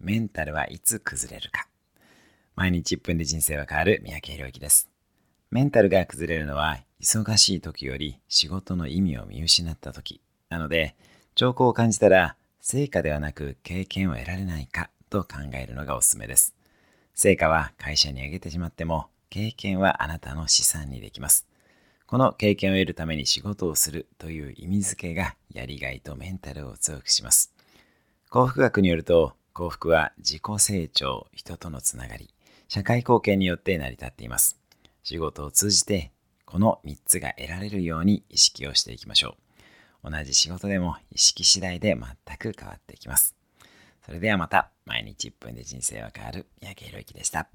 メンタルはいつ崩れるか。毎日1分で人生は変わる三宅宏之です。メンタルが崩れるのは忙しい時より仕事の意味を見失った時。なので、兆候を感じたら成果ではなく経験を得られないかと考えるのがおすすめです。成果は会社に上げてしまっても経験はあなたの資産にできます。この経験を得るために仕事をするという意味付けがやりがいとメンタルを強くします。幸福学によると幸福は自己成長、人とのつながり、社会貢献によって成り立っています。仕事を通じてこの3つが得られるように意識をしていきましょう。同じ仕事でも意識次第で全く変わっていきます。それではまた毎日1分で人生は変わる三宅宏之でした。